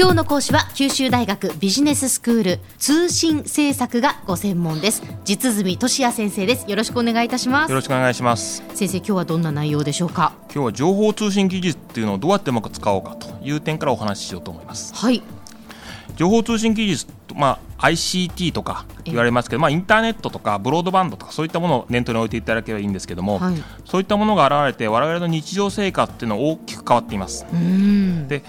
今日の講師は九州大学ビジネススクール通信政策がご専門です。実住俊也先生です。よろしくお願いいたします。よろしくお願いします。先生今日はどんな内容でしょうか？今日は情報通信技術っていうのをどうやってうまく使おうかという点からお話ししようと思います。はい。情報通信技術まあ ICT とか言われますけど、まあ、インターネットとかブロードバンドとかそういったものを念頭に置いていただければいいんですけども、はい、そういったものが現れて我々の日常生活っていうのは大きく変わっています。で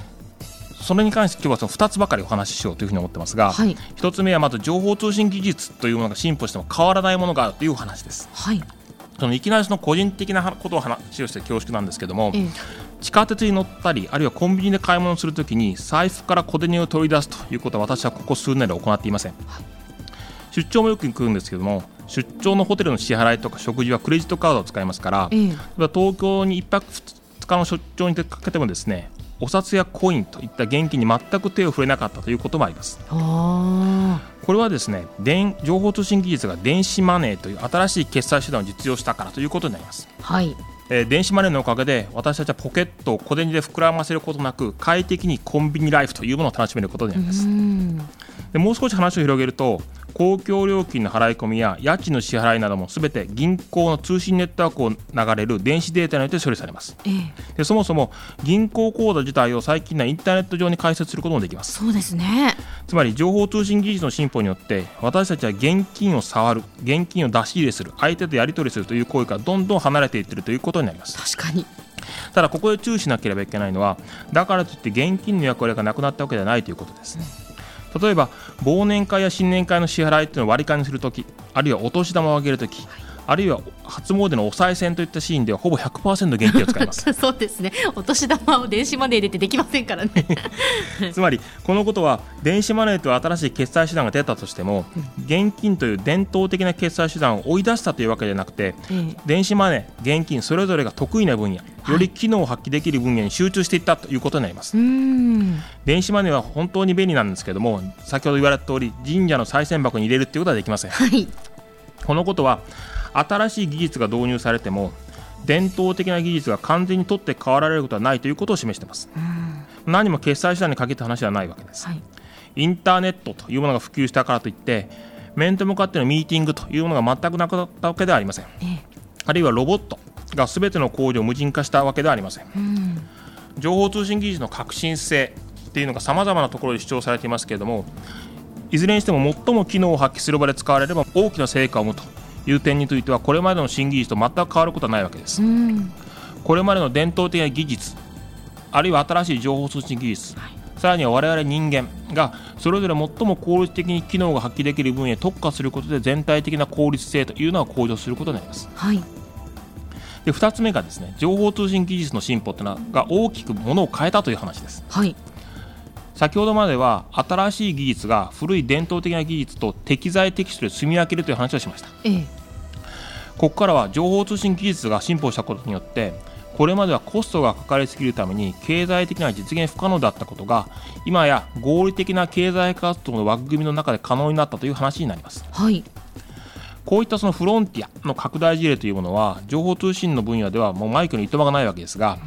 それに関して今日はその2つばかりお話ししようというふうに思ってますが、はい、1つ目はまず情報通信技術というものが進歩しても変わらないものがあるというお話です。はい。そのいきなりその個人的なことを話をして恐縮なんですけども、ええ、地下鉄に乗ったりあるいはコンビニで買い物するときに財布から小銭を取り出すということは私はここ数年で行っていません、はい、出張もよく行くんですけども出張のホテルの支払いとか食事はクレジットカードを使いますから、ええ、東京に1泊2日の出張にかけてもですねお札やコインといった現金に全く手を触れなかったということもあります。これはですね電情報通信技術が電子マネーという新しい決済手段を実用したからということになります、はい。えー、電子マネーのおかげで私たちはポケットを小銭で膨らませることなく快適にコンビニライフというものを楽しめることになります。でもう少し話を広げると公共料金の払い込みや家賃の支払いなどもすべて銀行の通信ネットワークを流れる電子データによって処理されます、ええ、でそもそも銀行口座自体を最近のインターネット上に開設することもできます。そうですね。つまり情報通信技術の進歩によって私たちは現金を触る現金を出し入れする相手とやり取りするという行為からどんどん離れていっているということになります。確かに。ただここで注意しなければいけないのはだからといって現金の役割がなくなったわけではないということです、うん例えば忘年会や新年会の支払いというのを割り勘にするときあるいはお年玉をあげるとき、はい。あるいは初詣のお賽銭といったシーンではほぼ100%現金を使います。そうですね。お年玉を電子マネーでてできませんからね。つまりこのことは電子マネーという新しい決済手段が出たとしても、現金という伝統的な決済手段を追い出したというわけではなくて、うん、電子マネー現金それぞれが得意な分野より機能を発揮できる分野に集中していったということになります、電子マネーは本当に便利なんですけども先ほど言われた通り神社の賽銭箱に入れるということはできません、はい、このことは新しい技術が導入されても伝統的な技術が完全に取って代わられることはないということを示しています、何も決済手段に限った話ではないわけです、はい、インターネットというものが普及したからといって面と向かってのミーティングというものが全くなくなったわけではありません、えあるいはロボットがすべての工場を無人化したわけではありません、ん、情報通信技術の革新性っていうのがさまざまなところで主張されていますけれどもいずれにしても最も機能を発揮する場で使われれば大きな成果を生むという点についてはこれまでの新技術と全く変わることはないわけです。これまでの伝統的な技術あるいは新しい情報通信技術、はい、さらには我々人間がそれぞれ最も効率的に機能が発揮できる分野に特化することで全体的な効率性というのが向上することになります。はいで2つ目がですね情報通信技術の進歩というのが大きくものを変えたという話です。はい先ほどまでは新しい技術が古い伝統的な技術と適材適所で住み分けるという話をしました、ええ、ここからは情報通信技術が進歩したことによってこれまではコストがかかりすぎるために経済的な実現不可能だったことが今や合理的な経済活動の枠組みの中で可能になったという話になります、はい、こういったそのフロンティアの拡大事例というものは情報通信の分野ではもうマイクのいとまがないわけですが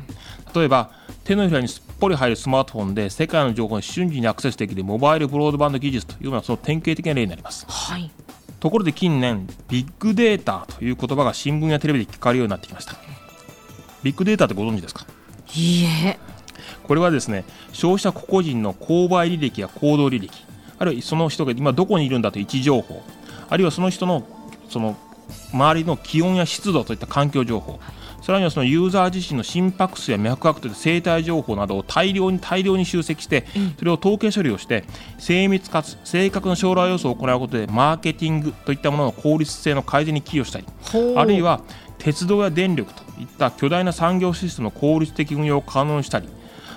例えば手のひらにすっぽり入るスマートフォンで世界の情報に瞬時にアクセスできるモバイルブロードバンド技術というのはその典型的な例になります、はい、ところで近年ビッグデータという言葉が新聞やテレビで聞かれるようになってきました。ビッグデータってご存知ですか？いいえ。これはですね消費者個々人の購買履歴や行動履歴あるいはその人が今どこにいるんだという位置情報あるいはその人のその周りの気温や湿度といった環境情報、さらにはそのユーザー自身の心拍数や脈拍といった生体情報などを大量に大量に集積して、それを統計処理をして精密かつ正確な将来予想を行うことでマーケティングといったものの効率性の改善に寄与したりあるいは鉄道や電力といった巨大な産業システムの効率的運用を可能にしたり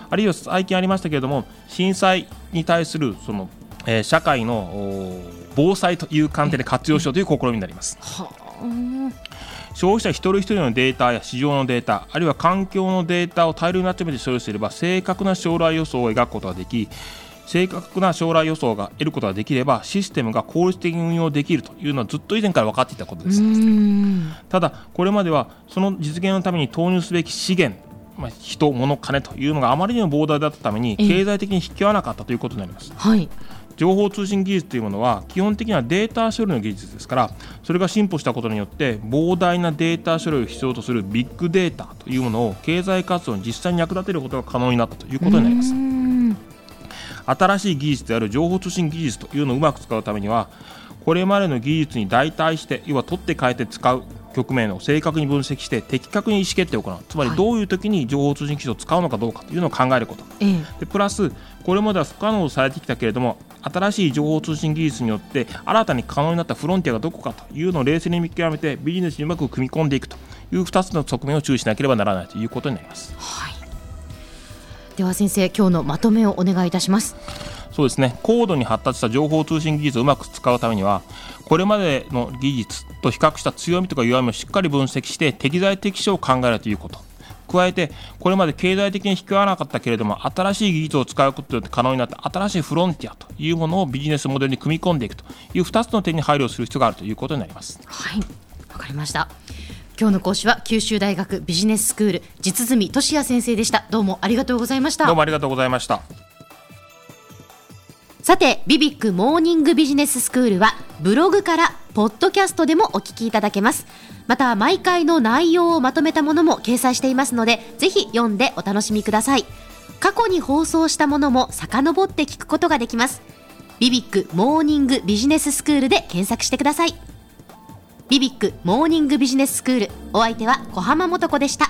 あるいは最近ありましたけれども震災に対するその、えー、社会の防災という観点で活用しようという試みになります。消費者一人一人のデータや市場のデータあるいは環境のデータを大量に集めて処理すれば正確な将来予想を描くことができ正確な将来予想が得ることができればシステムが効率的に運用できるというのはずっと以前から分かっていたことです。ただこれまではその実現のために投入すべき資源まあ、人、物、金というのがあまりにも膨大だったために経済的に引き合わなかったということになります。はい情報通信技術というものは基本的にはデータ処理の技術ですからそれが進歩したことによって膨大なデータ処理を必要とするビッグデータというものを経済活動に実際に役立てることが可能になったということになります。新しい技術である情報通信技術というのをうまく使うためにはこれまでの技術に代替して要は取って変えて使う局面を正確に分析して的確に意思決定を行う。つまりどういう時に情報通信技術を使うのかどうかというのを考えること、でプラスこれまでは不可能とされてきたけれども新しい情報通信技術によって新たに可能になったフロンティアがどこかというのを冷静に見極めてビジネスにうまく組み込んでいくという2つの側面を注意しなければならないということになります。はい、では先生今日のまとめをお願いいたします。そうですね高度に発達した情報通信技術をうまく使うためにはこれまでの技術と比較した強みとか弱みをしっかり分析して適材適所を考えるということ加えてこれまで経済的に引き合わなかったけれども新しい技術を使うことによって可能になった新しいフロンティアというものをビジネスモデルに組み込んでいくという2つの点に配慮する必要があるということになります。はい。わかりました。今日の講師は九州大学ビジネススクール実住俊也先生でした。どうもありがとうございました。どうもありがとうございました。さて、ビビックモーニングビジネススクールは、ブログから、ポッドキャストでもお聞きいただけます。また、毎回の内容をまとめたものも掲載していますので、ぜひ読んでお楽しみください。過去に放送したものも遡って聞くことができます。ビビックモーニングビジネススクールで検索してください。ビビックモーニングビジネススクール、お相手は小浜もとこでした。